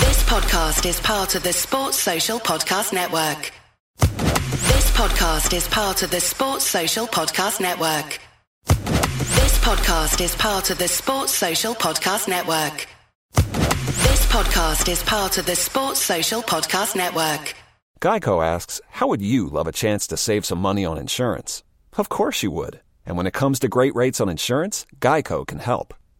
This podcast is part of the Sports Social Podcast Network. This podcast is part of the Sports Social Podcast Network. This podcast is part of the Sports Social Podcast Network. This podcast is part of the Sports Social Podcast Network. Geico asks, How would you love a chance to save some money on insurance? Of course you would. And when it comes to great rates on insurance, Geico can help.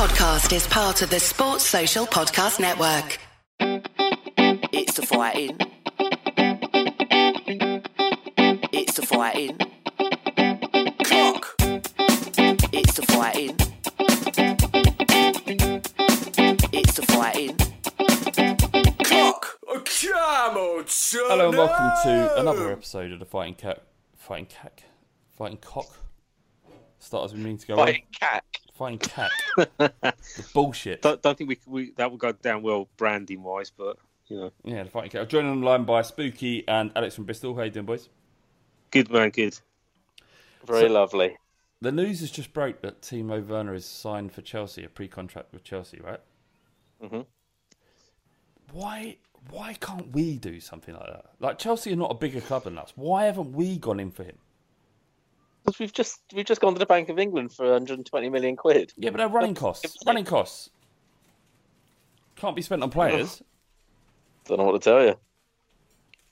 This podcast is part of the Sports Social Podcast Network. It's the fighting. It's the fighting. Clock. It's the fighting. It's the fighting. Clock. Hello and welcome to another episode of the Fighting Cat, Fighting Cack, Fighting Cock. Start as we mean to go. Fighting on. cat. Fighting the bullshit. Don't, don't think we, we that will go down well branding wise, but you know, Yeah, the Fighting Cat. I'm joined online by Spooky and Alex from Bristol. How you doing, boys? good man, good. Very So- lovely. The news has just broke that Timo Werner is signed for Chelsea, a pre-contract with Chelsea, right? Mm-hmm. Why? Why can't we do something like that? Like Chelsea are not a bigger club than us. Why haven't we gone in for him? Because we've just we've just gone to the Bank of England for 120 million quid. Yeah, but they're running costs. Running costs can't be spent on players. Don't know what to tell you.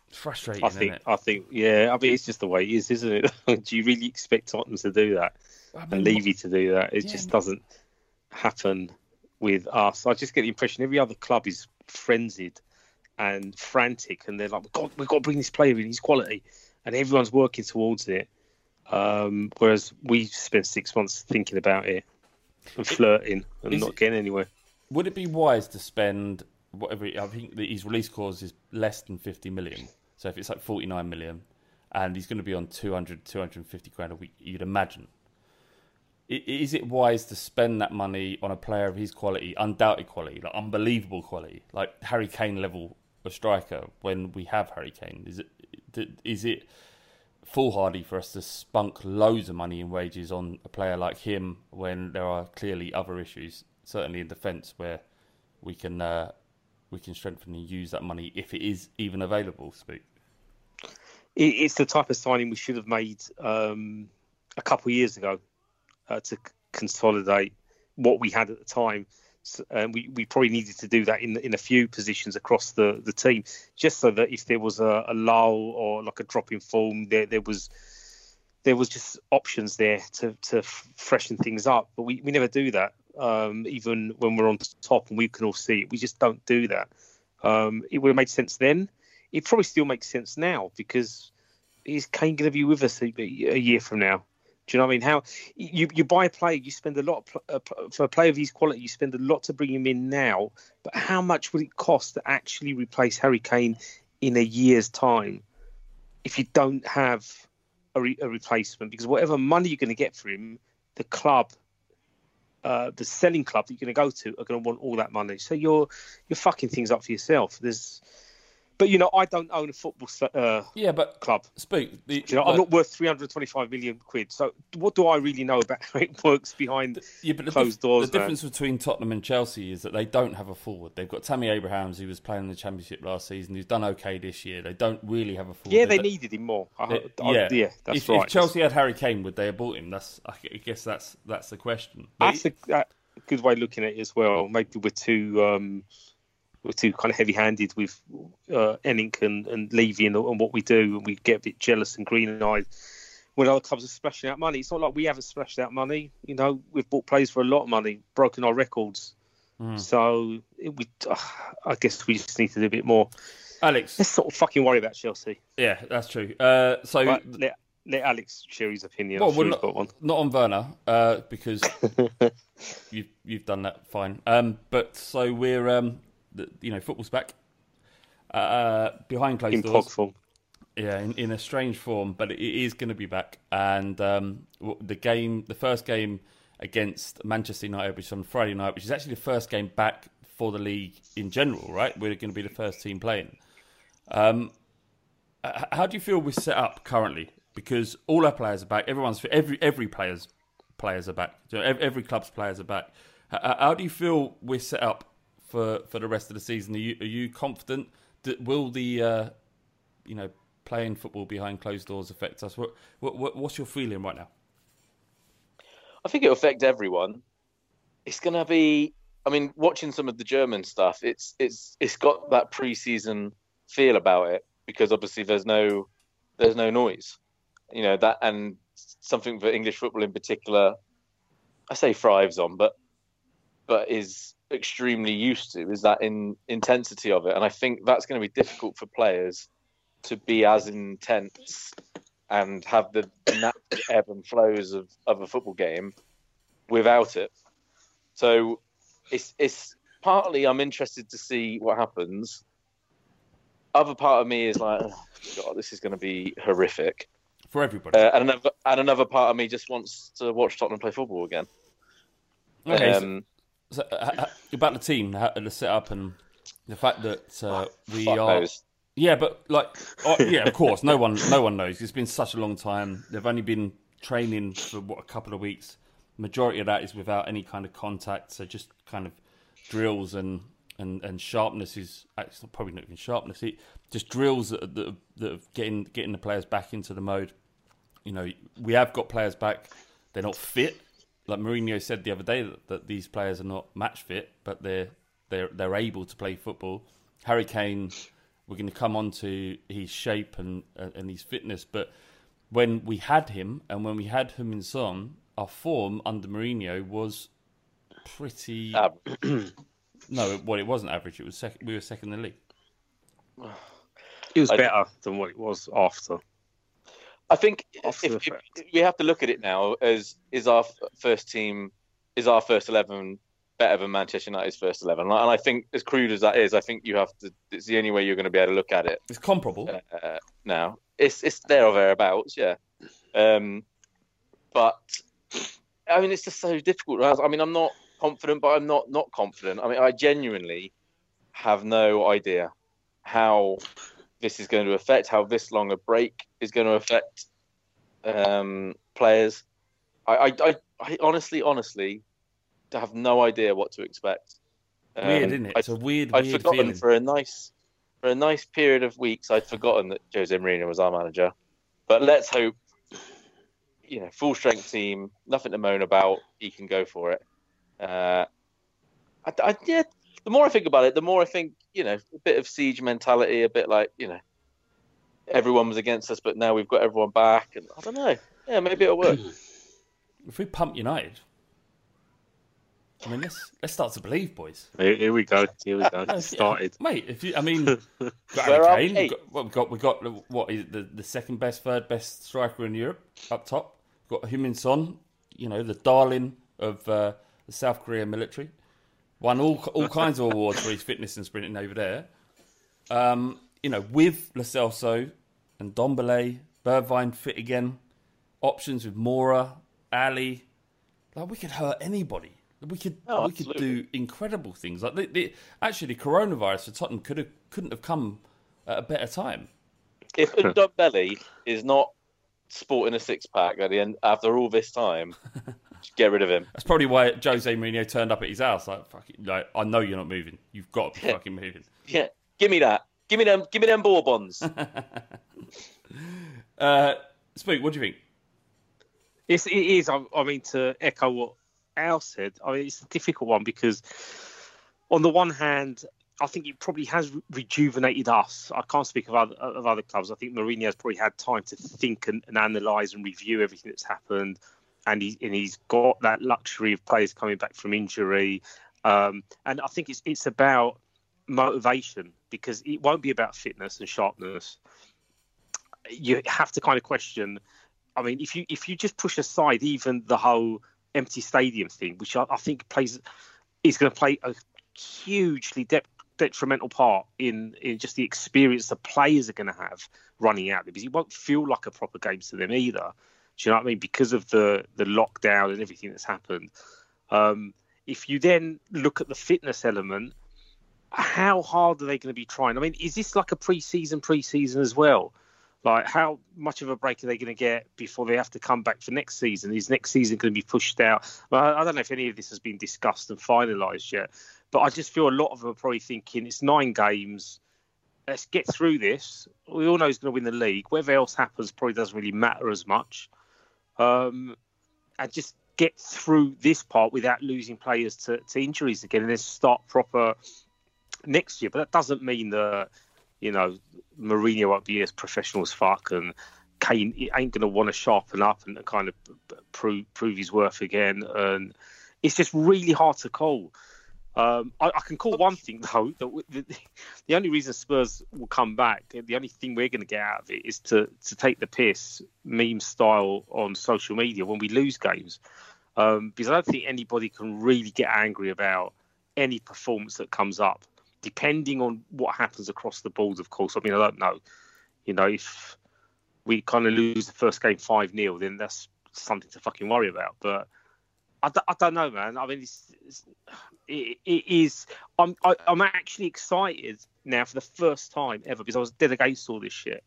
It's frustrating, I isn't think it? I think yeah. I mean, it's just the way it is, isn't it? do you really expect Tottenham to do that I and mean, Levy to do that? It Yeah. just doesn't happen with us. I just get the impression every other club is frenzied and frantic, and they're like, "God, we've got to bring this player in. He's quality," and everyone's working towards it. Um, whereas we spent six months thinking about it and flirting and is not it- getting anywhere. Would it be wise to spend whatever. I think that his release clause is less than 50 million. So if it's like 49 million, and he's going to be on 200, 250 grand a week, you'd imagine. Is it wise to spend that money on a player of his quality, undoubted quality, like unbelievable quality, like Harry Kane level of striker when we have Harry Kane? Is it is it foolhardy for us to spunk loads of money in wages on a player like him when there are clearly other issues, certainly in defence, where we can uh, we can strengthen and use that money if it is even available. Speak. It's the type of signing we should have made um, a couple of years ago uh, to consolidate what we had at the time. Uh, we, we probably needed to do that in in a few positions across the, the team, just so that if there was a, a lull or like a drop in form, there there was there was just options there to to freshen things up. But we, we never do that. Um, even when we're on top and we can all see it, we just don't do that. Um, it would have made sense then. It probably still makes sense now because is Kane going to be with us a, a year from now? Do you know what I mean? How you you buy a player, you spend a lot uh, for a player of his quality, you spend a lot to bring him in now. But how much would it cost to actually replace Harry Kane in a year's time if you don't have a, re, a replacement? Because whatever money you're going to get for him, the club, uh, the selling club that you're going to go to, are going to want all that money. So you're you're fucking things up for yourself. There's but you know, I don't own a football uh, yeah, but club. Speak. The, you know, I'm not worth 325 million quid. So what do I really know about how it works behind yeah, but the closed dif- doors? The man? difference between Tottenham and Chelsea is that they don't have a forward. They've got Tammy Abrahams, who was playing in the Championship last season, who's done okay this year. They don't really have a forward. Yeah, they don't- needed him more. I, They- I, yeah, yeah, that's if, right. If Chelsea had Harry Kane, would they have bought him? That's I guess that's that's the question. That's a, a good way of looking at it as well. Maybe we're too um, we're too kind of heavy-handed with uh, ENIC and, and Levy and, and what we do, and we get a bit jealous and green-eyed when other clubs are splashing out money. It's not like we haven't splashed out money. You know, we've bought players for a lot of money, broken our records. Mm. So it, we, uh, I guess we just need to do a bit more. Alex, let's sort of fucking worry about Chelsea. Yeah, that's true. Uh, so But let, let Alex share his opinion. Well, sure not, got one. not on Werner uh, because you've you've done that fine. Um, but so we're um, you know football's back uh, behind closed In doors. pog form. Yeah, in, in a strange form, but it is going to be back. And um, the game, the first game against Manchester United, which is on Friday night, which is actually the first game back for the league in general, right? We're going to be the first team playing. Um, how do you feel we're set up currently? Because all our players are back. Everyone's every every players players are back. So every club's players are back. How do you feel we're set up for, for the rest of the season? Are you are you confident that will the uh, you know playing football behind closed doors affect us? What, what what's your feeling right now? I think it'll affect everyone. It's gonna be. I mean, watching some of the German stuff, it's it's it's got that pre-season feel about it because obviously there's no there's no noise, you know that and something that English football in particular, I say thrives on, but but is extremely used to is that in intensity of it, and I think that's going to be difficult for players to be as intense and have the natural ebb and flows of, of a football game without it. So it's it's partly I'm interested to see what happens. Other part of me is like, oh, God, this is going to be horrific for everybody. Uh, and another and another part of me just wants to watch Tottenham play football again. Okay, Um, So, uh, uh, about the team, the setup, and the fact that uh, we fuck are. knows. Yeah, but like, oh, yeah, of course, no one, no one knows. It's been such a long time. They've only been training for what a couple of weeks. Majority of that is without any kind of contact, so just kind of drills and and, and sharpness is actually probably not even sharpness. It just drills that, that, that are getting getting the players back into the mode. You know, we have got players back. They're not fit, like Mourinho said the other day that, that these players are not match fit, but they're they're they're able to play football. Harry Kane, we're going to come on to his shape and uh, and his fitness, but when we had him and when we had him in Son, our form under Mourinho was pretty. no, well, it wasn't average. It was sec- we were second in the league. It was I- better than what it was after. I think if, if, we have to look at it now as is our first team, is our first eleven better than Manchester United's first eleven. And I and I think, as crude as that is, I think you have to. It's the only way you're going to be able to look at it. It's comparable. Uh, now it's it's there or thereabouts, yeah. Um, but I mean, it's just so difficult. I mean, I'm not confident, but I'm not not confident. I mean, I genuinely have no idea how this is going to affect, how this long a break is going to affect um, players. I, I, I, I honestly, honestly, have no idea what to expect. Weird, Um, isn't it? It's a weird, I'd weird forgotten feeling. for a nice, for a nice period of weeks. I'd forgotten that Jose Mourinho was our manager. But let's hope, you know, full strength team, nothing to moan about. He can go for it. Uh, I, I, yeah, the more I think about it, the more I think, you know, a bit of siege mentality, a bit like, you know, everyone was against us, but now we've got everyone back, and I don't know. Yeah, maybe it'll work. If we pump United, I mean, let's let's start to believe, boys. Here, here we go. Here we go. Yeah, It started. mate. If you, I mean, we've got Harry we? Kane. We've got, what, we've got we've got what is the the second best, third best striker in Europe up top. We've got Heung-min Son, you know, the darling of uh, the South Korean military. Won all all kinds of awards for his fitness and sprinting over there. Um, you know, with Lo Celso and Ndombele, Bergwijn fit again. Options with Moura, Alli. Like we could hurt anybody. We could Oh, we could do incredible things. Like the, the actually coronavirus for Tottenham could have couldn't have come at a better time. If Ndombele is not sporting a six pack at the end after all this time, just get rid of him. That's probably why Jose Mourinho turned up at his house. Like, fuck it, like I know you're not moving. You've got to be fucking moving. Yeah, give me that. Give me them. Give me them Bourbons. Uh, Spook, what do you think? It's, it is. I, I mean, to echo what Al said, I mean, it's a difficult one because, on the one hand, I think it probably has rejuvenated us. I can't speak of other, of other clubs. I think Mourinho has probably had time to think and, and analyse and review everything that's happened, and he and he's got that luxury of players coming back from injury. Um, and I think it's it's about motivation because it won't be about fitness and sharpness. You have to kind of question I mean, if you if you just push aside even the whole empty stadium thing, which I, I think plays is going to play a hugely de- detrimental part in in just the experience the players are going to have running out there, because it won't feel like a proper game to them either. Do you know what I mean? Because of the the lockdown and everything that's happened. Um, if you then look at the fitness element, how hard are they going to be trying? I mean, is this like a pre-season, pre-season as well? Like, how much of a break are they going to get before they have to come back for next season? Is next season going to be pushed out? Well, I don't know if any of this has been discussed and finalised yet, but I just feel a lot of them are probably thinking it's nine games. Let's get through this. We all know he's going to win the league. Whatever else happens probably doesn't really matter as much. Um, and just get through this part without losing players to, to injuries again and then start proper next year. But that doesn't mean that, you know, Mourinho won't be as professional as fuck and Kane ain't going to want to sharpen up and kind of prove, prove his worth again. And it's just really hard to call. Um, I, I can call one thing though that the, the only reason Spurs will come back, the only thing we're going to get out of it is to to take the piss, meme style on social media when we lose games, um, because I don't think anybody can really get angry about any performance that comes up, depending on what happens across the board. Of course, I mean I don't know, you know, if we kind of lose the first game five 0 then that's something to fucking worry about, but. I, d- I don't know, man. I mean, it's, it's, it, it is. I'm I, I'm actually excited now for the first time ever because I was dead against all this shit.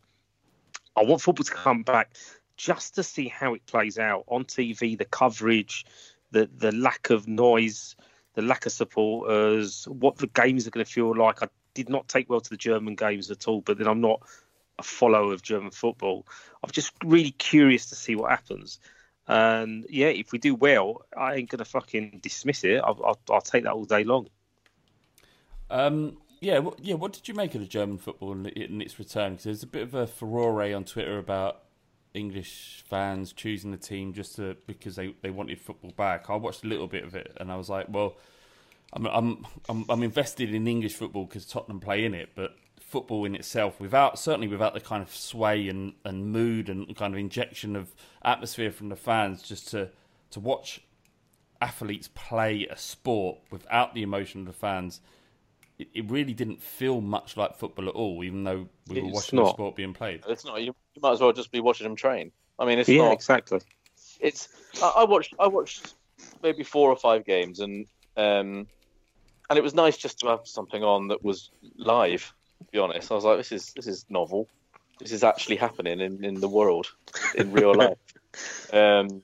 I want football to come back just to see how it plays out on TV, the coverage, the the lack of noise, the lack of supporters, what the games are going to feel like. I did not take well to the German games at all, but then I'm not a follower of German football. I'm just really curious to see what happens. And yeah, if we do well, I ain't gonna fucking dismiss it. I'll, I'll, I'll take that all day long. Um, yeah, what, yeah. What did you make of the German football and, and its return? Because there's a bit of a furore on Twitter about English fans choosing the team just to because they, they wanted football back. I watched a little bit of it and I was like, well, I'm I'm I'm, I'm invested in English football because Tottenham play in it, but football in itself, without certainly without the kind of sway and, and mood and kind of injection of atmosphere from the fans, just to to watch athletes play a sport without the emotion of the fans, it, it really didn't feel much like football at all, even though we were It's watching the sport being played. It's not. You, you might as well just be watching them train. I mean, it's yeah, not. exactly. It's. I, I watched. I watched maybe four or five games, and um, and it was nice just to have something on that was live. Be honest, I was like, this is this is novel. This is actually happening in, in the world, in real life. Um,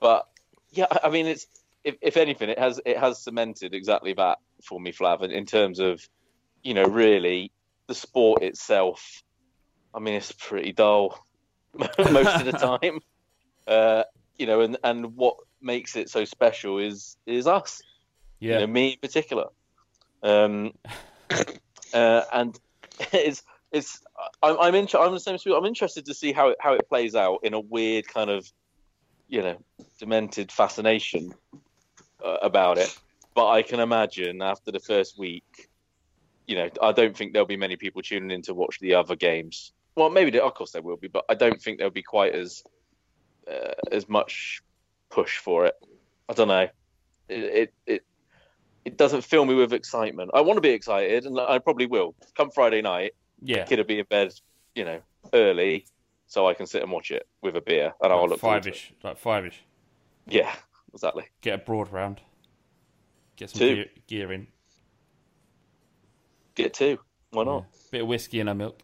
but yeah, I I mean, it's if, if anything, it has it has cemented exactly that for me, Flav, in, in terms of you know really the sport itself. I mean, it's pretty dull most of the time. Uh, you know, and and what makes it so special is is us. Yeah. You know, me in particular. Um, uh, and it's it's I'm I'm, I'm the same. I'm interested to see how it, how it plays out in a weird kind of you know demented fascination uh, about it. But I can imagine after the first week, you know, I don't think there'll be many people tuning in to watch the other games. Well, maybe they, of course there will be, but I don't think there'll be quite as uh, as much push for it. I don't know. It, it it it doesn't fill me with excitement. I want to be excited, and I probably will. Come Friday night, Yeah. kid will be in bed, you know, early, so I can sit and watch it with a beer, and I'll Like look to it. five-ish, like five-ish. Yeah, exactly. Get a broad round. Get some Two. gear, gear in. Get two. Why not? Bit of whiskey and a milk.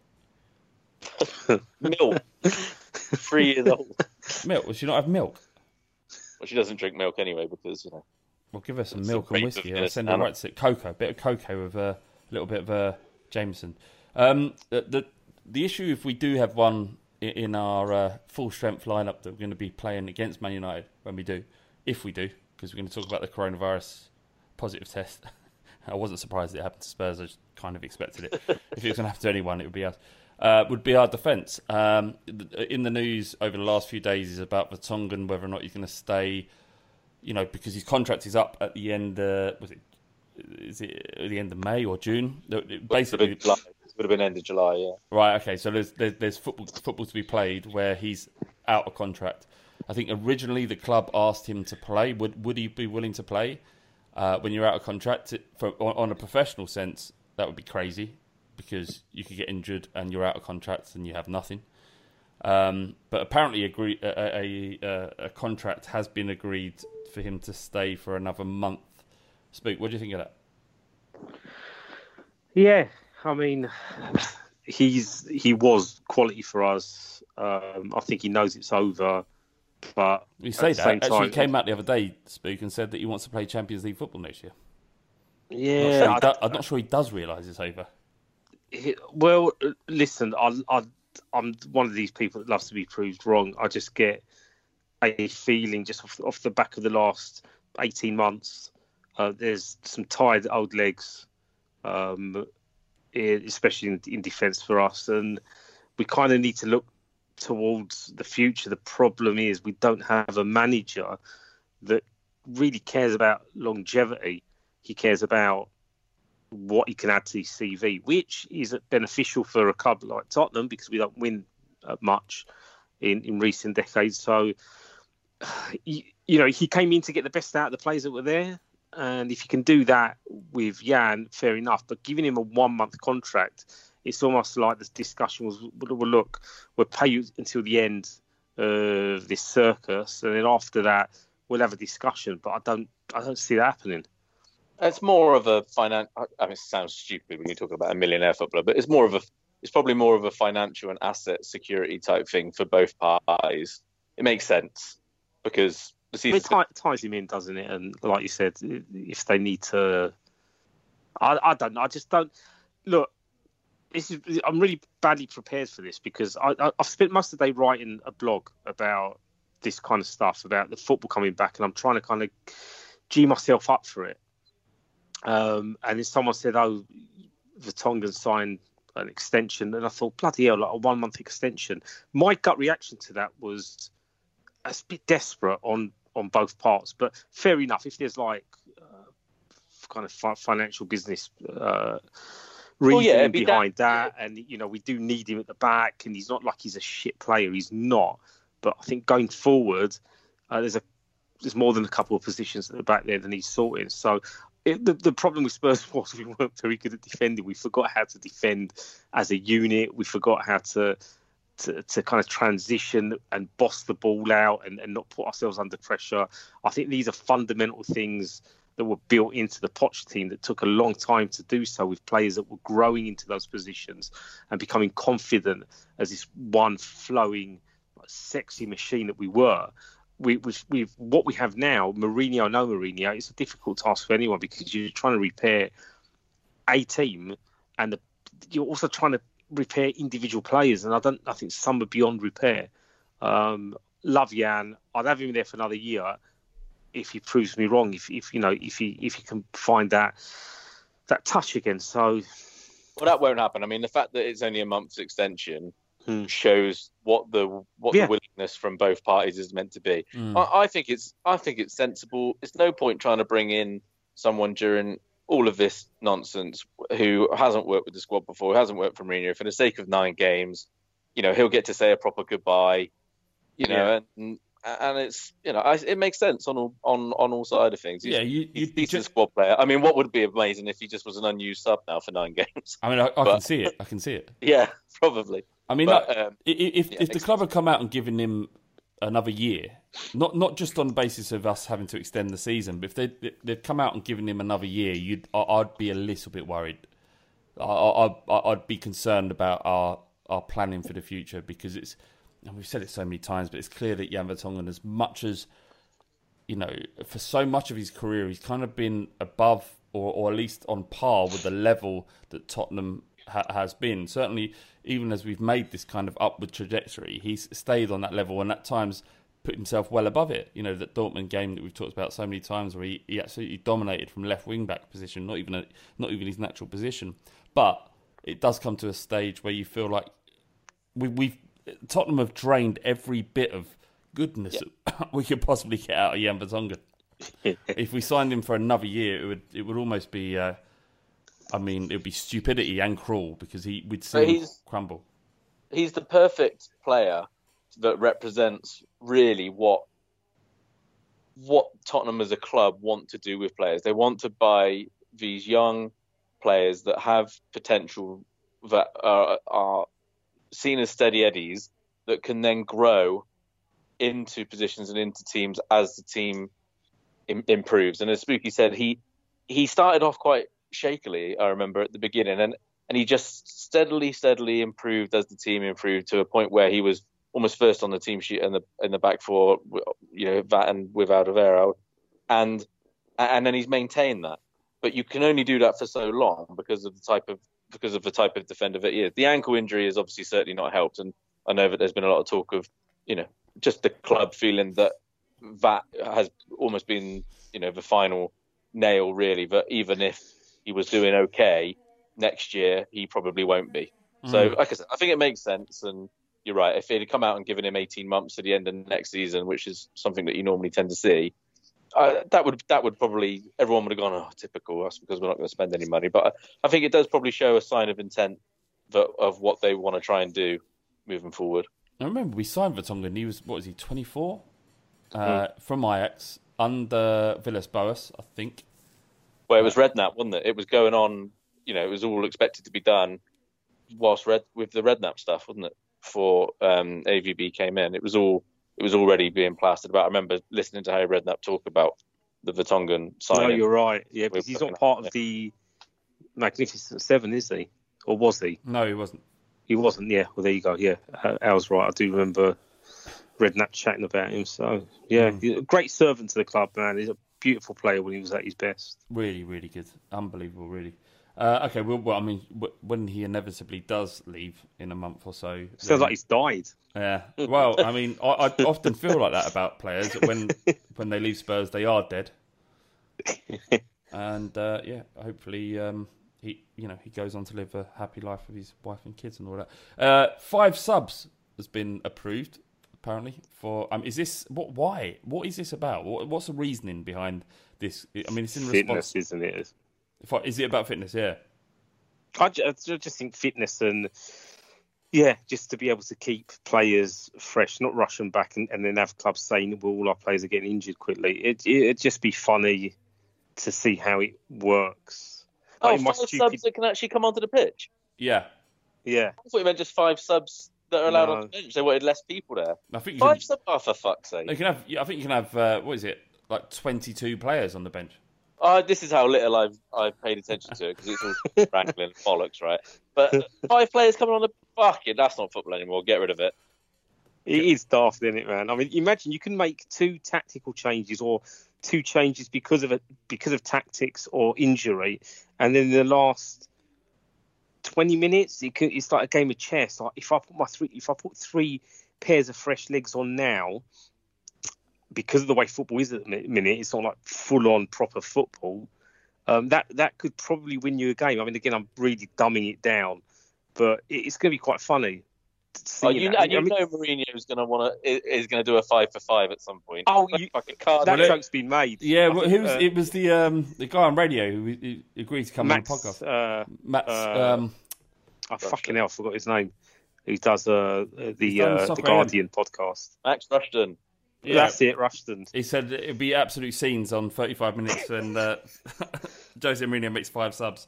Milk. Three years old. Milk? Does she not have milk? Well, she doesn't drink milk anyway because you know. Well, give her some milk a and whiskey. I'll send her right to cocoa, a bit of cocoa with a little bit of uh, Jameson. Um, the, the the issue if we do have one in our uh, full strength lineup that we're going to be playing against Man United when we do, if we do, because we're going to talk about the coronavirus positive test. I wasn't surprised it happened to Spurs. I just kind of expected it. if it was going to happen to anyone, it would be us. Uh, would be our defence. Um, in the news over the last few days is about Vertonghen, whether or not he's going to stay you know, because his contract is up at the end. Uh, was it? Is it at the end of May or June? Basically. It would have been end of July. Yeah. right. Okay, so there's there's, there's football football to be played where he's out of contract. I think originally the club asked him to play. Would would he be willing to play uh, when you're out of contract? For on, on a professional sense, that would be crazy because you could get injured and you're out of contract and you have nothing. Um, but apparently, agree, a, a, a, a contract has been agreed for him to stay for another month. Spook, what do you think of that? Yeah, I mean, he's he was quality for us. Um, I think he knows it's over, but You say that. Actually, time, he came out the other day, Spook, and said that he wants to play Champions League football next year. Yeah, I'm not sure he, do- not sure he does realise it's over. Well, uh, listen, I, I, I'm one of these people that loves to be proved wrong. I just get a feeling just off, off the back of the last 18 months. Uh, there's some tired old legs, um, especially in, in defence for us, and we kind of need to look towards the future. The problem is we don't have a manager that really cares about longevity. He cares about what he can add to his CV, which is beneficial for a club like Tottenham because we don't win uh, much in, in recent decades. So, you, you know, he came in to get the best out of the players that were there. And if you can do that with Jan, fair enough. But giving him a one month contract, it's almost like this discussion was well, look, we'll pay you until the end of this circus. And then after that, we'll have a discussion. But I don't, I don't see that happening. It's more of a finan. I mean, it sounds stupid when you talk about a millionaire footballer, but it's more of a. It's probably more of a financial and asset security type thing for both parties. It makes sense because the season. it ti- ties him in, doesn't it? And like you said, if they need to, I, I don't know. I just don't look. This is I'm really badly prepared for this because I, I, I've spent most of the day writing a blog about this kind of stuff about the football coming back, and I'm trying to kind of g myself up for it. Um, and then someone said, "Oh, Vertonghen signed an extension," and I thought, "Bloody hell, like a one month extension." My gut reaction to that was a bit desperate on on both parts, but fair enough. If there's like uh, kind of fi- financial business uh, reason Well, yeah, be behind that, and you know we do need him at the back, and he's not like he's a shit player. He's not, but I think going forward, uh, there's a there's more than a couple of positions at the back there that he's sorting. So it, the, the problem with Spurs was we weren't very good at defending. We forgot how to defend as a unit. We forgot how to to, to kind of transition and boss the ball out and, and not put ourselves under pressure. I think these are fundamental things that were built into the Poch team that took a long time to do so with players that were growing into those positions and becoming confident as this one flowing, sexy machine that we were. We, with, with what we have now, Mourinho, no Mourinho, it's a difficult task for anyone because you're trying to repair a team and the, you're also trying to repair individual players, and I don't. I think some are beyond repair. Um, love Jan. I'd have him there for another year if he proves me wrong. If, if you know, if he if he can find that that touch again. So, well, that won't happen. I mean, the fact that it's only a month's extension hmm. shows what the what Yeah. the willingness from both parties is meant to be. Mm. I, I think it's I think it's sensible. It's no point trying to bring in someone during all of this nonsense who hasn't worked with the squad before, who hasn't worked for Mourinho for the sake of nine games. You know, he'll get to say a proper goodbye. You know, and and it's you know, I, it makes sense on all on on all side of things. He's, Yeah, you- he's you a decent squad player. I mean, what would be amazing if he just was an unused sub now for nine games? I mean, I, I can see it. I can see it. Yeah, probably. I mean, But, like, um, if yeah, if the club had come out and given him another year, not not just on the basis of us having to extend the season, but if they they'd come out and given him another year, you'd I- I'd be a little bit worried. I, I- I'd be concerned about our our planning for the future because it's and we've said it so many times, but it's clear that Jan Vertonghen, as much as you know, for so much of his career, he's kind of been above or, or at least on par with the level that Tottenham ha- has been. Certainly, even as we've made this kind of upward trajectory, he's stayed on that level and at times put himself well above it. You know, that Dortmund game that we've talked about so many times where he, he absolutely dominated from left wing back position, not even a, not even his natural position. But it does come to a stage where you feel like we, we've Tottenham have drained every bit of goodness we could possibly get out of Jan Vertonghen. if we signed him for another year, it would it would almost be. Uh, I mean, it would be stupidity and cruel because he we'd see crumble. he's the perfect player that represents really what what Tottenham as a club want to do with players. They want to buy these young players that have potential that are, are seen as steady eddies that can then grow into positions and into teams as the team Im- improves. And as Spooky said, he he started off quite shakily. I remember at the beginning, and and he just steadily, steadily improved as the team improved to a point where he was almost first on the team sheet in the in the back four, you know, that and with Alderweireld, and and then he's maintained that. But you can only do that for so long because of the type of because of the type of defender that he is. The ankle injury has obviously certainly not helped, and I know that there's been a lot of talk of you know just the club feeling that that has almost been you know the final nail really. That even if he was doing okay next year, he probably won't be. So, Mm. like I said, I think it makes sense. And you're right. If they'd come out and given him 18 months to the end of next season, which is something that you normally tend to see, uh, that would that would probably everyone would have gone, oh, typical us because we're not going to spend any money. But I, I think it does probably show a sign of intent that, of what they want to try and do moving forward. I remember we signed Vertonghen. He was what was he twenty four uh, from Ajax under Villas Boas, I think. Well, it was Redknapp, wasn't it? It was going on. You know, it was all expected to be done whilst Red with the Redknapp stuff, wasn't it? Before um, AVB came in, it was all it was already being plastered about. I remember listening to Harry Redknapp talk about the Vertonghen signing. no, you're right. Yeah, because he's not part at- of the Magnificent Seven, is he? Or was he? No, he wasn't. He wasn't. Yeah. Well, there you go. Yeah, Uh, Al's right. I do remember Redknapp chatting about him. So yeah, he's a great servant to the club, man. He's a beautiful player when he was at his best. Really, really good. Unbelievable, really. Uh, okay, well, well, I mean, when he inevitably does leave in a month or so, Sounds then- like he's died. Yeah. Well, I mean, I, I often feel like that about players when when they leave Spurs, they are dead. And uh, yeah, hopefully um, he you know he goes on to live a happy life with his wife and kids and all that. Uh, five subs has been approved apparently for. Um, is this what? Why? What is this about? What, what's the reasoning behind this? I mean, it's in Fitness, response. isn't it? If I- Is it about fitness? Yeah. I ju- I just think fitness and Yeah, just to be able to keep players fresh, not rush them back and, and then have clubs saying, well, all our players are getting injured quickly. It, it'd just be funny to see how it works. Oh, Like, my five stupid- subs that can actually come onto the pitch. Yeah, Yeah. I thought you meant just five subs that are allowed No. on the bench. They wanted less people there. I think you Five can, subs. Oh, for fuck's sake! you can have. I think you can have. Uh, what is it? Like twenty-two players on the bench. Oh, this is how little I've I've paid attention to it because it's all wrangling bollocks, right? But five players coming on the fucking that's not football anymore. Get rid of it. It is daft, isn't it, man? I mean, imagine you can make two tactical changes or two changes because of a, because of tactics or injury, and then in the last twenty minutes, it could, it's like a game of chess. Like if I put my three, if I put three pairs of fresh legs on now, because of the way football is at the minute, it's not like full on proper football. Um, that that could probably win you a game. I mean, again, I'm really dumbing it down, but it, it's going to be quite funny. Oh, you, that. and you I mean- know Mourinho's going to want to is going to do a five for five at some point. Oh, you, fucking card. that joke's been made. Yeah, well, think, who uh, it was the um, the guy on radio who, who agreed to come Max, on the podcast. Uh, Matt's, uh, um, I fucking hell, I forgot his name. Who does uh, the uh, the Soccer Guardian podcast? Max Rushden. Yeah, That's it, Rushden. he said it'd be absolute scenes on thirty-five minutes, and uh, Jose Mourinho makes five subs.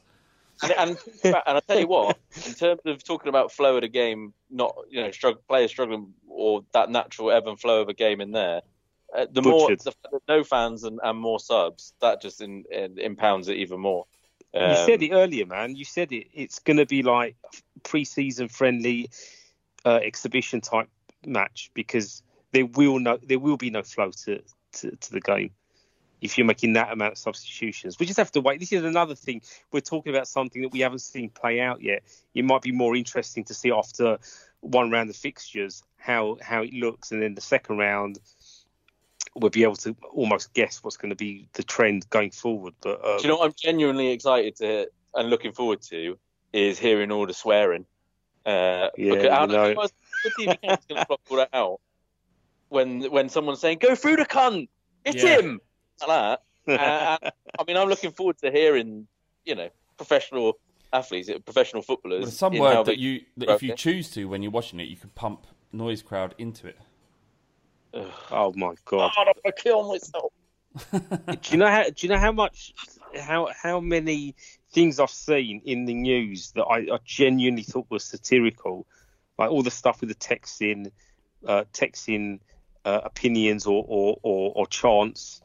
And, and and I tell you what, in terms of talking about flow of the game, not you know struggle, players struggling or that natural ebb and flow of a game in there. Uh, the more Butchered. the, no fans and, and more subs, that just in, in, impounds it even more. you Um, said it earlier, man. You said it. It's going to be like pre-season friendly uh, exhibition type match because there will no there will be no flow to, to, to the game if you're making that amount of substitutions. We just have to wait. This is another thing. We're talking about something that we haven't seen play out yet. It might be more interesting to see after one round of fixtures how how it looks, and then the second round we'll be able to almost guess what's going to be the trend going forward. But uh, Do you know what I'm genuinely excited to hear and looking forward to is hearing all the swearing. Uh, Yeah, because how, you know. TV going to block all that out when when someone's saying "Go through the cunt, it's Yeah. him," like that. Uh, and, I mean, I'm looking forward to hearing, you know, professional athletes, professional footballers. Well, some word that you that if you choose to when you're watching it, you can pump noise crowd into it. oh my god. God, I'm gonna kill myself. do you know how? Do you know how much? How how many things I've seen in the news that I, I genuinely thought was satirical, like all the stuff with the texting, uh, texting uh, opinions or or, or, or chants,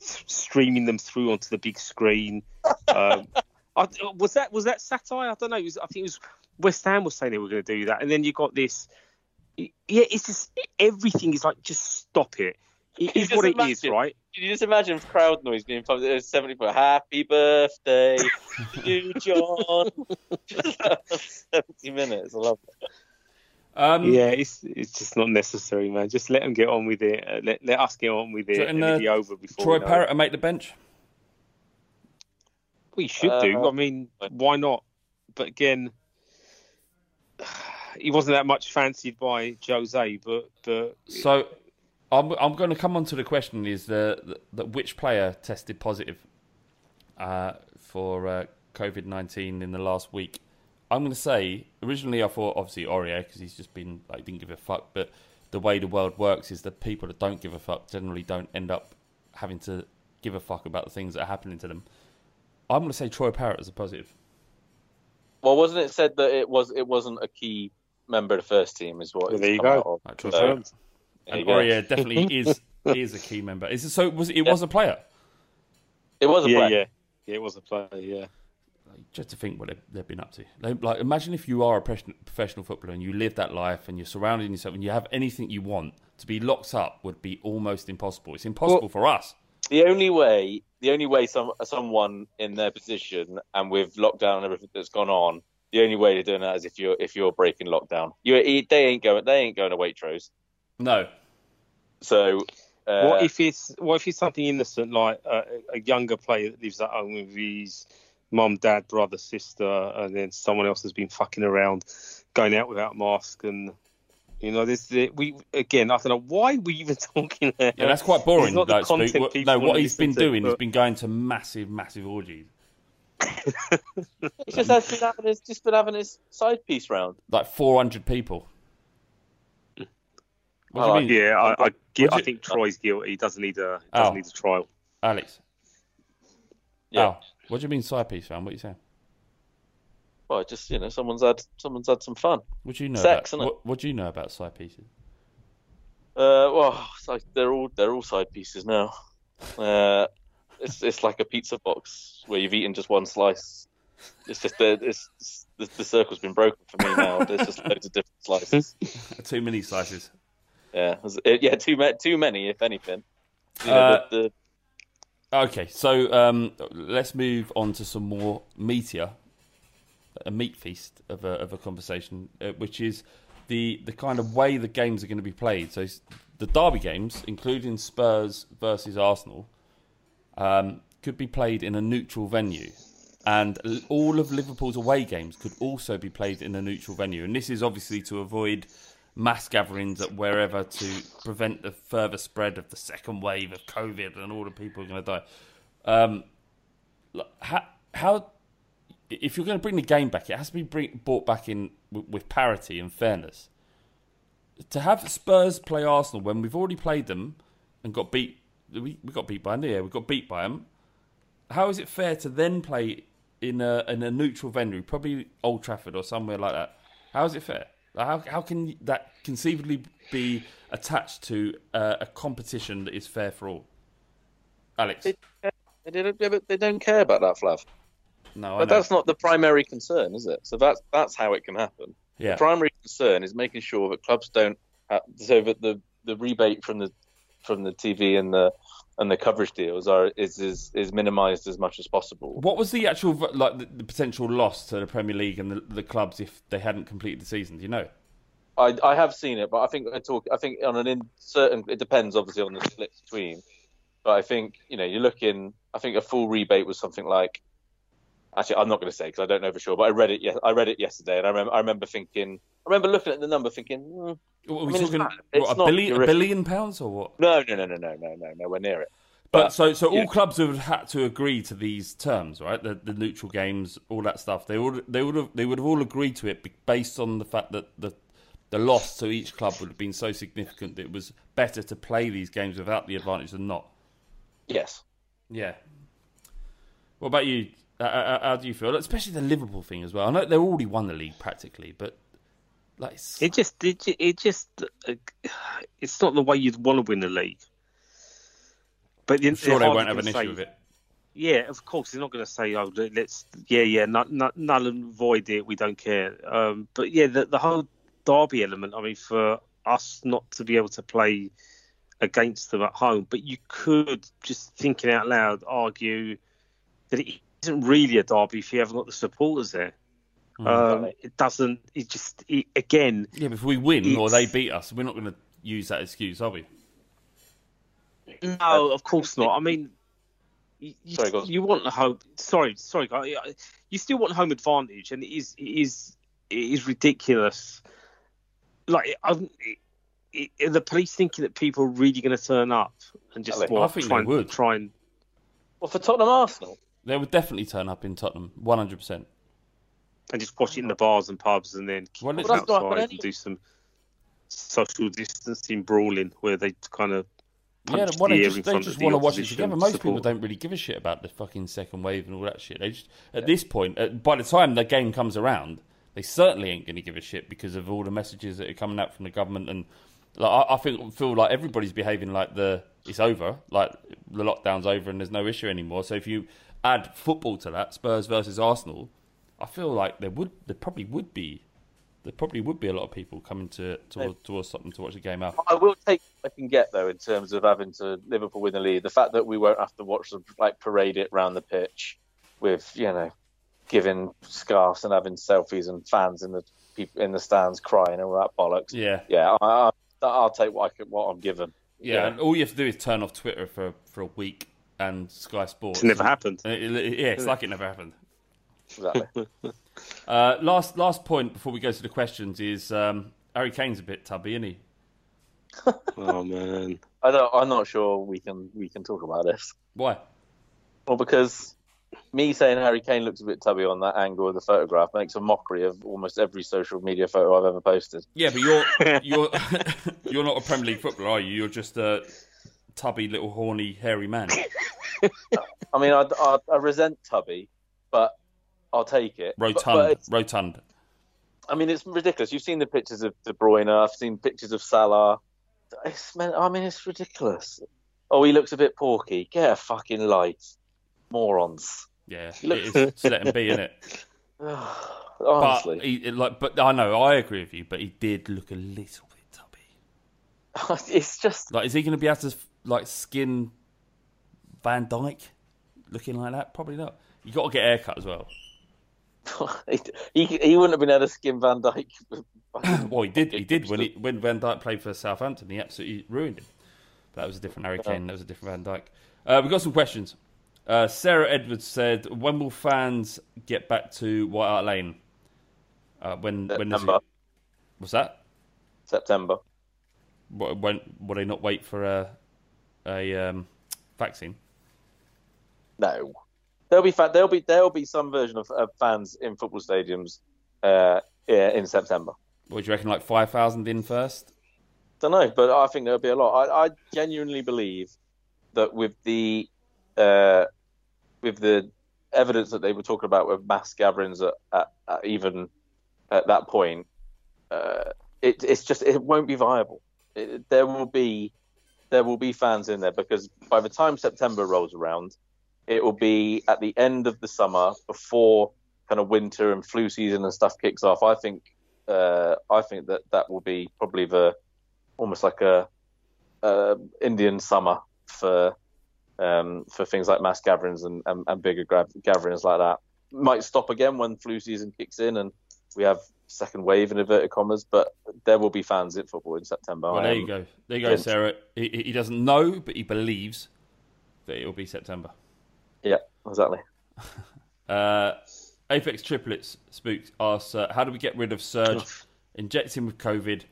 th- streaming them through onto the big screen. Um, I, was that was that satire? I don't know. It was, I think it was West Ham was saying they were going to do that, and then you got this. Yeah, it's just everything is like just stop it. It just what it is, imagine? right? Can you just imagine crowd noise being pumped at 70 foot? Happy birthday to you, John. 70 minutes. I love it. Um, Yeah, it's it's just not necessary, man. Just let them get on with it. Uh, let let us get on with it, So, and and, it'll uh, be over before. Troy we know it. Parrott to make the bench. We should do. Uh, I mean, why not? But again, he wasn't that much fancied by Jose, but but So, I'm I'm going to come on to the question: is the, the, the which player tested positive uh, for uh, COVID nineteen in the last week? I'm going to say originally I thought obviously Aurier because he's just been like didn't give a fuck, but the way the world works is that people that don't give a fuck generally don't end up having to give a fuck about the things that are happening to them. I'm going to say Troy Parrott as a positive. Well, wasn't it said that it was it wasn't a key member of the first team? Is what? Well, it's there you come go. out of. Like, So, there And you go. Aurier definitely is is a key member. Is it, so? Was it, it was a player? It was a yeah, player. yeah, yeah, it was a player. Yeah, just to think what they've, they've been up to. Like, like, imagine if you are a professional, professional footballer and you live that life and you're surrounding yourself and you have anything you want. To be locked up would be almost impossible. It's impossible Well- for us. The only way, the only way some someone in their position and with lockdown and everything that's gone on, the only way to doing that is if you're if you're breaking lockdown. You they ain't going they ain't going to Waitrose. No. So uh, what if it's what if it's something innocent like a, a younger player that lives at home with his mum, dad, brother, sister, and then someone else has been fucking around, going out without mask, and you know, this we again. I don't know why we even talking there. Yeah, that's quite boring. It's not the content Spook. What- people no, what he's listen been to, doing, he's but- been going to massive, massive orgies. he's just has been having his just been having his side piece round. Like 400 people. What do you I mean? Yeah, I, I, What do I think Troy's guilty. He doesn't need a doesn't Oh. need a trial. Alex. Yeah. Oh, what do you mean side piece, man? What are you saying? Well, just you know, someone's had someone's had some fun. What do you know Sex, about what, what do you know about side pieces? Uh, well, like they're all they're all side pieces now. Uh, it's it's like a pizza box where you've eaten just one slice. It's just the it's, it's the, the circle's been broken for me now. There's just loads of different slices. Too many slices. Yeah, it- yeah, too many, too many, if anything. You know, Uh, the, the, Okay, so um, let's move on to some more meatier, a meat feast of a, of a conversation, uh, which is the the kind of way the games are going to be played. So the derby games, including Spurs versus Arsenal, um, could be played in a neutral venue, and all of Liverpool's away games could also be played in a neutral venue. And this is obviously to avoid mass gatherings at wherever to prevent the further spread of the second wave of COVID and all the people are going to die. Um, how, how if you're going to bring the game back, it has to be bring, brought back in with, with parity and fairness. To have Spurs play Arsenal when we've already played them and got beat, we, we got beat by them. Yeah, we got beat by them. How is it fair to then play in a in a neutral venue, probably Old Trafford or somewhere like that? How is it fair? How how can that conceivably be attached to uh, a competition that is fair for all? Alex, they, they, don't, yeah, but they don't care about that, Flav. no, But that's not the primary concern, is it? So that's that's how it can happen. Yeah. The primary concern is making sure that clubs don't have, so that the, the rebate from the from the TV and the and the coverage deals are is is, is minimised as much as possible. What was the actual like the, the potential loss to the Premier League and the, the clubs if they hadn't completed the season? Do you know? I I have seen it, but I think I talk. I think on an in certain. It depends, obviously, on the split between. But I think you know you're looking. I think a full rebate was something like. Actually, I'm not going to say because I don't know for sure. But I read it. Yes, I read it yesterday, and I remember. I remember thinking. I remember looking at the number, thinking. Hmm, What, are we mean, it's talking not- it's a billion, a billion pounds or what? No, no, no, no, no, no, no, nowhere near it. But so so all yeah. clubs would have had to agree to these terms, right? The, the neutral games, all that stuff. They would they would have they would have all agreed to it based on the fact that the the loss to each club would have been so significant that it was better to play these games without the advantage than not. Yes. Yeah. What about you? Uh, uh, how do you feel? Especially the Liverpool thing as well. I know they already won the league practically, but like it's- It just, it, it just, uh, it's not the way you'd want to win the league. But I'm sure they won't have an issue with it. Yeah, of course they're not going to say, "Oh, let's yeah, yeah, null, null, null and void it. We don't care." Um, but yeah, the, the whole derby element. I mean, for us not to be able to play against them at home, but you could just thinking out loud argue that it isn't really a derby if you haven't got the supporters there. Um, it doesn't. It just it, again. Yeah, but if we win or they beat us, we're not going to use that excuse, are we? No, of course not. I mean, you, you, Sorry, you want the home. Sorry, sorry, guy. You still want home advantage, and it is it is it is ridiculous. Like, I'm, it, it, the police thinking that people are really going to turn up and just Alex, what, I think try they and would. try and Well, for Tottenham Arsenal, They would definitely turn up in Tottenham, one hundred percent. And just watch it in the bars and pubs, and then keep Well, it it's not happening outside and do some social distancing brawling where they kind of Yeah, well, the they just, they just want to watch it together. Most people don't really give a shit about the fucking second wave and all that shit. They just at this point, uh, by the time the game comes around, they certainly ain't going to give a shit because of all the messages that are coming out from the government. And like, I, I feel feel like everybody's behaving like the it's over, like the lockdown's over and there's no issue anymore. So if you add football to that, Spurs versus Arsenal, I feel like there would there probably would be there probably would be a lot of people coming to towards, towards something to watch the game out. I will take what I can get though in terms of having to Liverpool win the league. The fact that we won't have to watch them like parade it around the pitch with you know giving scarves and having selfies and fans in the people in the stands crying and all that bollocks. Yeah, Yeah, I, I, I'll take what I can, what I'm given. Yeah, and all you have to do is turn off Twitter for, for a week and Sky Sports. It's never happened. It- it- yeah, it's like it never happened. Exactly. Uh, last last point before we go to the questions is um, Harry Kane's a bit tubby, isn't he? Oh man. I don't. I'm not sure we can we can talk about this. Why? Well, because me saying Harry Kane looks a bit tubby on that angle of the photograph makes a mockery of almost every social media photo I've ever posted. Yeah, but you're you're you're not a Premier League footballer, are you? You're just a tubby little horny hairy man. I mean, I, I, I resent tubby, but I'll take it. Rotund, but it's- rotund. I mean, it's ridiculous. You've seen the pictures of De Bruyne. I've seen pictures of Salah. It's, I mean, it's ridiculous. Oh, he looks a bit porky. Get a fucking light, morons. Yeah, looks- it is. Just let him be in it. Honestly. But, he, like, but I know I agree with you. But he did look a little bit tubby. it's just like, is he going to be able to like skin Van Dijk looking like that? Probably not. You got to get a haircut as well. he, he wouldn't have been able to skin Van Dijk. well, he did. He did when he when Van Dijk played for Southampton. He absolutely ruined him. But that was a different Harry Kane. That was a different Van Dijk. Uh, we've got some questions. Uh, Sarah Edwards said, "When will fans get back to White Hart Lane? Uh, when when is it? September. What's that? September. What, when will they not wait for a a um, vaccine? No, there'll be fa- there'll be there'll be some version of, of fans in football stadiums uh, yeah, in September. What do you reckon? Like five thousand in first? Don't know, but I think there'll be a lot. I, I genuinely believe that with the uh, with the evidence that they were talking about with mass gatherings at, at, at even at that point, uh, it, it's just it won't be viable. It, there will be there will be fans in there because by the time September rolls around, it will be at the end of the summer before kind of winter and flu season and stuff kicks off. I think uh, I think that that will be probably the almost like a, a Indian summer for um, for things like mass gatherings and, and, and bigger gra- gatherings like that. Might stop again when flu season kicks in and we have second wave in inverted commas, but there will be fans in football in September. Well, there you go. There you go. Sarah. He, he doesn't know, but he believes that it will be September. Yeah, exactly. Uh, Apex Triplets Spooked asks, uh, how do we get rid of Serge? Inject him with COVID,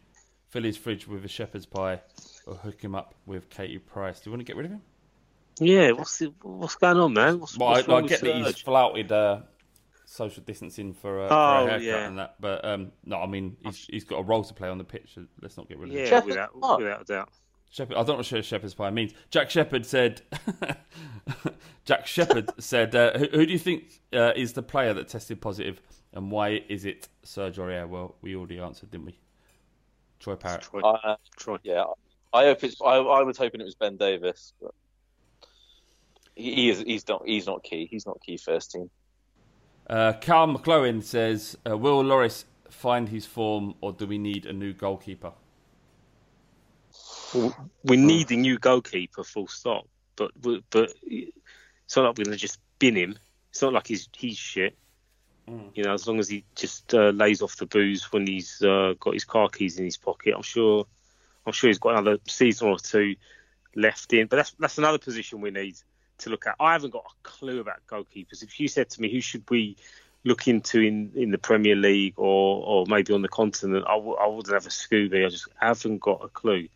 fill his fridge with a shepherd's pie, or hook him up with Katie Price. Do you want to get rid of him? Yeah, what's the, what's going on, man? What's, Well, what's I, wrong I with get that he's flouted uh, social distancing for, uh, for Oh, a haircut yeah. and that, but um, no, I mean he's, he's got a role to play on the pitch. So let's not get rid of him. Yeah, without, without a doubt. Shepherd, I don't know what shepherd's pie means. Jack Shepherd said. Jack Shepherd said, uh, who, "Who do you think uh, is the player that tested positive, and why is it Serge Aurier?" Well, we already answered, didn't we? Troy Parrott. Uh, Yeah, I hope it's. I, I was hoping it was Ben Davies, but he, he is. He's not. He's not key. He's not key first team. Uh, Carl McCloughan says, uh, "Will Lloris find his form, or do we need a new goalkeeper?" We need a new goalkeeper, full stop. But but it's not like we're going to just bin him. It's not like he's he's shit. You know, as long as he just uh, lays off the booze when he's uh, got his car keys in his pocket, I'm sure. I'm sure he's got another season or two left in. But that's that's another position we need to look at. I haven't got a clue about goalkeepers. If you said to me, who should we look into in, in the Premier League or, or maybe on the continent, I w- I wouldn't have a Scooby. I just haven't got a clue.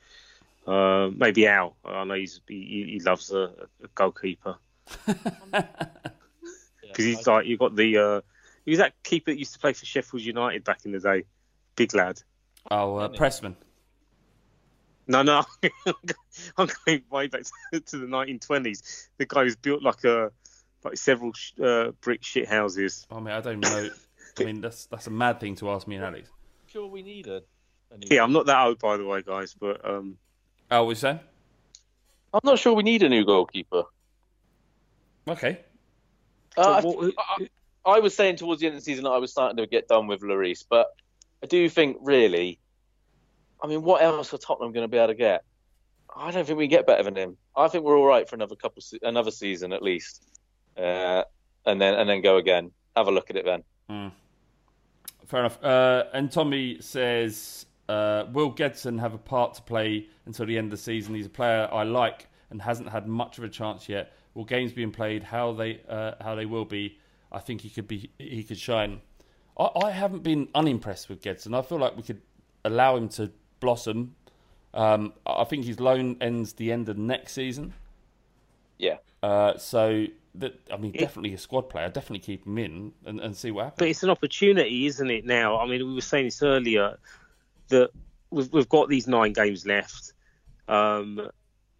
Uh, maybe Al. I know he's, he, he loves a, a goalkeeper. Because he's like, you've got the. Uh, he was that keeper that used to play for Sheffield United back in the day. Big lad. Oh, uh, Pressman. No, no, I'm going way back to, to the 1920s. The guy was built like a like several sh- uh, brick shit houses. I mean, I don't know. I mean, that's that's a mad thing to ask me and Alex. Sure, we need a. Yeah, I'm not that old, by the way, guys. But um, Oh, what you saying? I'm not sure we need a new goalkeeper. Okay. Uh, I, I, I was saying towards the end of the season that I was starting to get done with Lloris, but I do think really, I mean, what else are Tottenham going to be able to get? I don't think we get better than him. I think we're all right for another couple, another season at least, uh, and then and then go again. Have a look at it then. Hmm. Fair enough. Uh, and Tommy says, uh, "Will Gedson have a part to play until the end of the season? He's a player I like and hasn't had much of a chance yet. Will games being played how they uh, how they will be? I think he could be he could shine. I, I haven't been unimpressed with Gedson. I feel like we could allow him to blossom. Um, I think his loan ends the end of next season. Yeah. Uh, so that I mean, definitely a squad player. Definitely keep him in and, and see what happens. But it's an opportunity, isn't it? Now, I mean, we were saying this earlier that we've, we've got these nine games left. Um,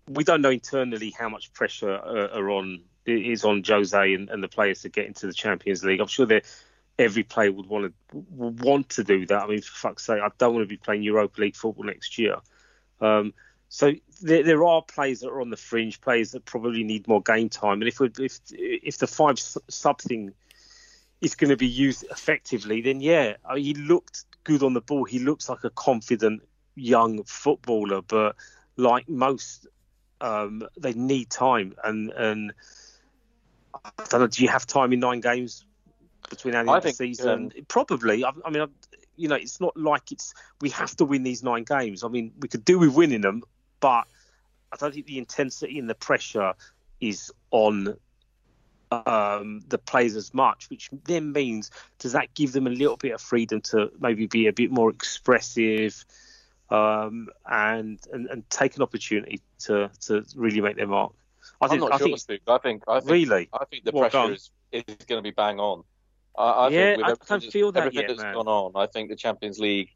we don't know internally how much pressure uh, are on is on Jose and, and, the players to get into the Champions League. I'm sure that every player would want to want to do that. I mean, for fuck's sake, I don't want to be playing Europa League football next year. Um, so there, there, are players that are on the fringe, players that probably need more game time. And if we, if if the five sub thing is going to be used effectively, then yeah, uh, he looked good on the ball. He looks like a confident young footballer, but like most, um, they need time. And and I don't know, do you have time in nine games between now and the season? Um, Probably. I, I mean, I, you know, it's not like it's we have to win these nine games. I mean, we could do with winning them, but I don't think the intensity and the pressure is on um, the players as much, which then means does that give them a little bit of freedom to maybe be a bit more expressive um, and, and and take an opportunity to to really make their mark. I am not I sure, think, I think I think really I think the pressure is, is going to be bang on. I, I yeah, think I can't feel that everything yet, that's man. gone on, I think the Champions League,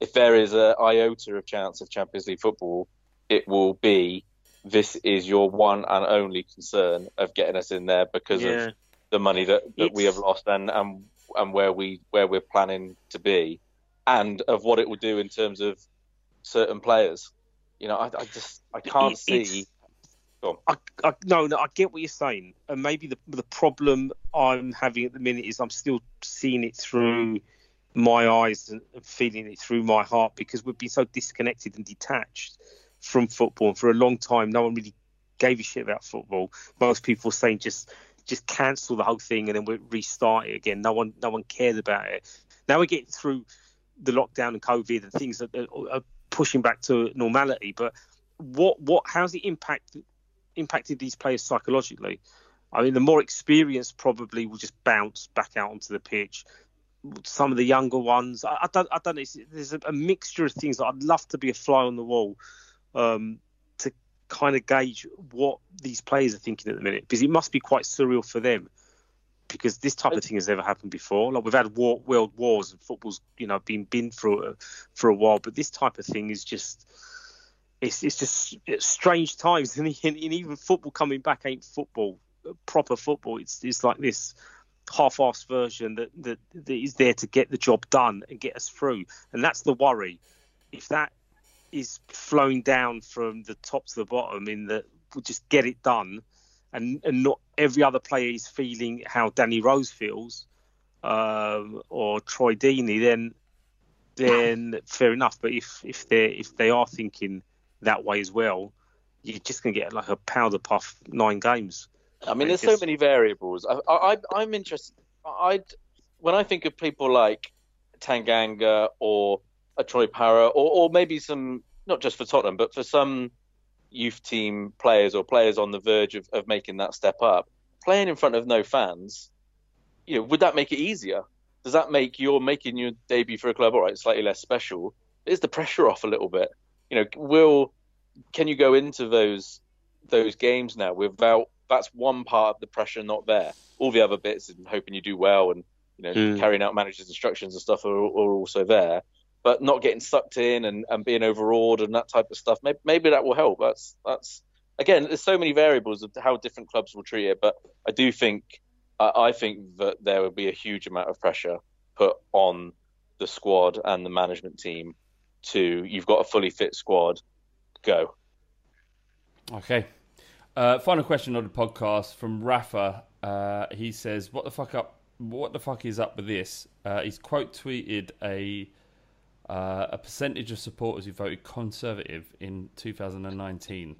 if there is a iota of chance of Champions League football, it will be this is your one and only concern of getting us in there because Yeah. of the money that, that we have lost and, and and where we where we're planning to be, and of what it will do in terms of certain players. You know, I, I just I can't It- see. I, I, no, no, I get what you're saying, and maybe the the problem I'm having at the minute is I'm still seeing it through my eyes and feeling it through my heart because we've been so disconnected and detached from football, and for a long time, no one really gave a shit about football. Most people were saying just just cancel the whole thing and then we'll restart it again. No one no one cared about it. Now we're getting through the lockdown and COVID and things that are, pushing back to normality, but what what how's it impact impacted these players psychologically? I mean, the more experienced probably will just bounce back out onto the pitch. Some of the younger ones, I, I don't, I don't know. There's a, a mixture of things. I'd love to be a fly on the wall um, to kind of gauge what these players are thinking at the minute, because it must be quite surreal for them. Because this type of thing has never happened before. Like we've had war, world wars and football's, you know, been been through for a while, but this type of thing is just it's it's just it's strange times, and, and even football coming back ain't football, proper football. It's it's like this half-assed version that, that that is there to get the job done and get us through, and that's the worry. If that is flowing down from the top to the bottom, in that we'll just get it done, and and not every other player is feeling how Danny Rose feels, um, or Troy Deeney, then then fair enough. But if if they if they are thinking that way as well, you're just gonna get like a powder puff nine games. I mean, there's so many variables. I, I, I- I'm interested. I, when I think of people like Tanganga or a Troy Parra, or, or maybe some, not just for Tottenham, but for some youth team players or players on the verge of, of making that step up, playing in front of no fans, you know, would that make it easier? Does that make your making your debut for a club, all right, slightly less special? Is the pressure off a little bit? You know, will can you go into those those games now without that's one part of the pressure not there. All the other bits and hoping you do well and you know Mm. carrying out managers' instructions and stuff are, are also there. But not getting sucked in and, and being overawed and that type of stuff. Maybe, maybe that will help. That's that's again. There's so many variables of how different clubs will treat it. But I do think I I think that there will be a huge amount of pressure put on the squad and the management team to you've got a fully fit squad, go. Okay. Uh, final question on the podcast from Rafa. Uh, he says, "What the fuck up? What the fuck is up with this?" Uh, he's quote tweeted a uh, a percentage of supporters who voted Conservative in 2019,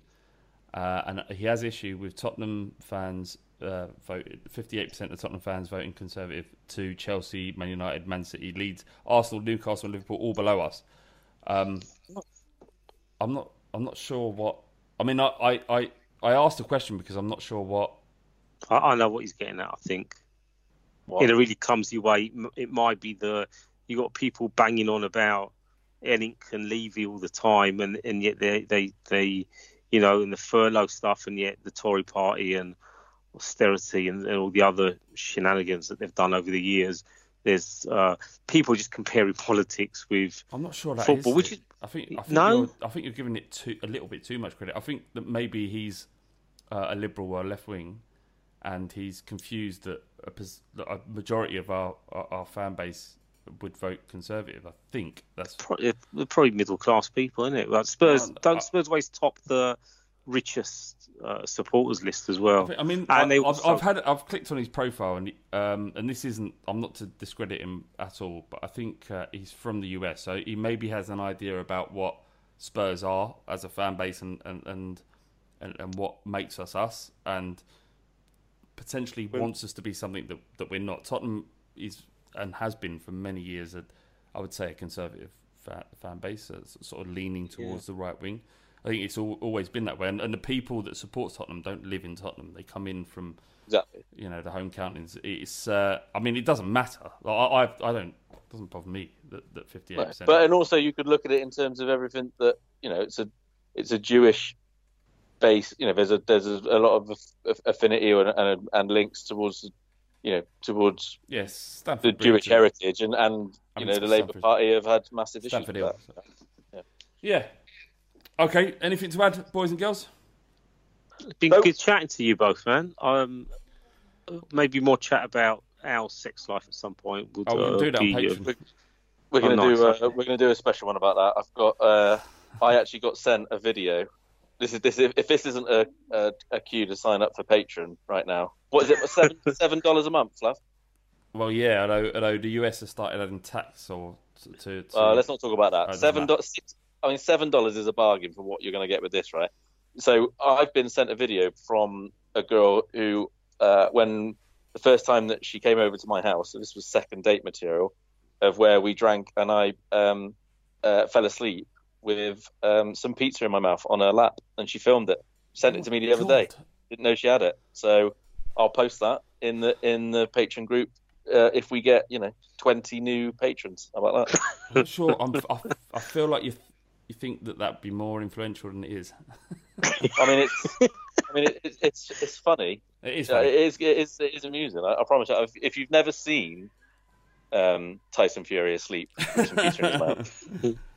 uh, and he has issue with Tottenham fans uh, voted 58% of Tottenham fans voting Conservative to Chelsea, Man United, Man City, Leeds, Arsenal, Newcastle, and Liverpool all below us. Um, I'm not. I'm not sure what. I mean, I, I, I, I asked the question because I'm not sure what. I, I know what he's getting at. I think in a really clumsy way, it might be the you got people banging on about ENIC and Levy all the time, and, and yet they, they they you know and the furlough stuff, and yet the Tory Party and austerity and, and all the other shenanigans that they've done over the years. There's uh, people just comparing politics with I'm not sure that is football, which it. is I think, I think no. you're, I think you're giving it too, a little bit too much credit. I think that maybe he's uh, a liberal or left wing, and he's confused that a, that a majority of our, our our fan base would vote conservative. I think that's pro- they're probably middle class people, isn't it? Like Spurs, don't Spurs always top the richest uh, supporters list as well? I mean, and I, have also- I've had I've clicked on his profile, and um, and this isn't I'm not to discredit him at all, but I think uh, he's from the US, so he maybe has an idea about what Spurs are as a fan base and and and, and, and what makes us us, and potentially wants us to be something that that we're not. Tottenham is and has been for many years, a, I would say, a conservative fan, fan base, sort of leaning towards the right wing. I think it's al always been that way, and, and the people that support Tottenham don't live in Tottenham; they come in from Exactly. you know the home counties. It's, uh, I mean, it doesn't matter. Like, I, I, I don't. It doesn't bother me that that fifty eight percent. But and also you could look at it in terms of everything that you know it's a it's a Jewish base. You know, there's a there's a, a lot of affinity and, and and links towards you know towards yes, the Stamford Jewish Bridge, heritage and and I you mean, know the Labour Party have had massive issues Stamford with that. Yeah. Yeah. Okay. Anything to add, boys and girls? been good chatting to you both, man. Um, maybe more chat about our sex life at some point. Would, Oh, we can uh, do that on be, uh, Patreon. We're Oh, gonna nice, do uh, we're gonna do a special one about that. I've got uh, I actually got sent a video. This is this if, if this isn't a, a a cue to sign up for Patreon right now. What is it? Seven seven dollars a month, Flav? Well, yeah. Although, although the US has started adding tax or to. to, to Uh, let's not talk about that. Seven dollars. I mean, seven dollars is a bargain for what you're going to get with this, right? So I've been sent a video from a girl who, uh, when the first time that she came over to my house, so this was second date material, of where we drank and I um, uh, fell asleep with um, some pizza in my mouth on her lap, and she filmed it, sent it to me the other day. Didn't know she had it, so I'll post that in the in the Patreon group uh, if we get you know twenty new patrons. How about that? I'm sure. I'm, I, I feel like you you think that that'd be more influential than it is. I mean, it's I mean, it, it's it's it's funny. It is Yeah, funny. it is. It is. It is amusing. I, I promise you. If, if you've never seen um, Tyson Fury asleep with some pizza in his mouth,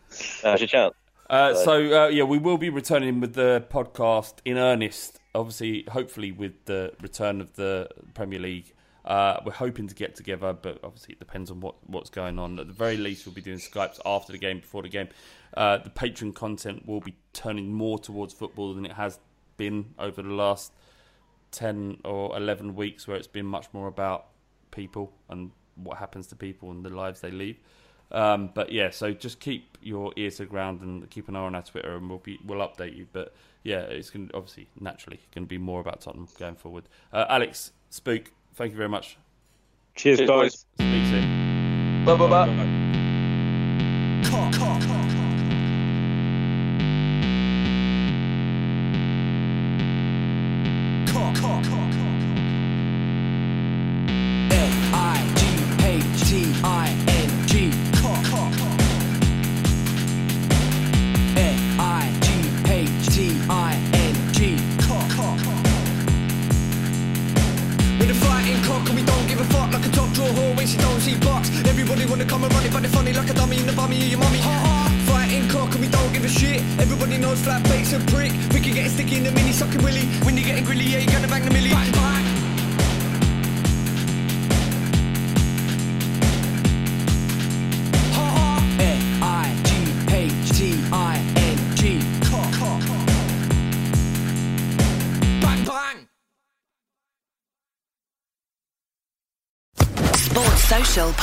now's your chance. Uh, So- uh, yeah, we will be returning with the podcast in earnest. Obviously, hopefully with the return of the Premier League. Uh, we're hoping to get together, but obviously it depends on what, what's going on. At the very least, we'll be doing Skypes after the game, before the game. Uh, the Patreon content will be turning more towards football than it has been over the last 10 or 11 weeks, where it's been much more about people and what happens to people and the lives they lead. Um, but yeah, so just keep your ears to the ground and keep an eye on our Twitter, and we'll be we'll update you. But yeah, it's going to obviously naturally going to be more about Tottenham going forward. Uh, Alex Spook, thank you very much. Cheers, Cheers, guys. Speak soon. Bye bye bye. L-I-G-H-T-I-N-G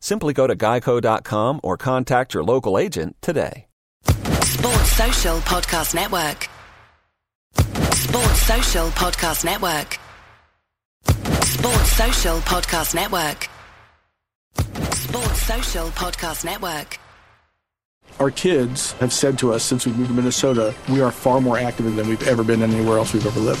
Simply go to geico.com or contact your local agent today. Sports Social Podcast Network. Sports Social Podcast Network. Sports Social Podcast Network. Sports Social Podcast Network. Our kids have said to us since we moved to Minnesota, we are far more active than we've ever been anywhere else we've ever lived.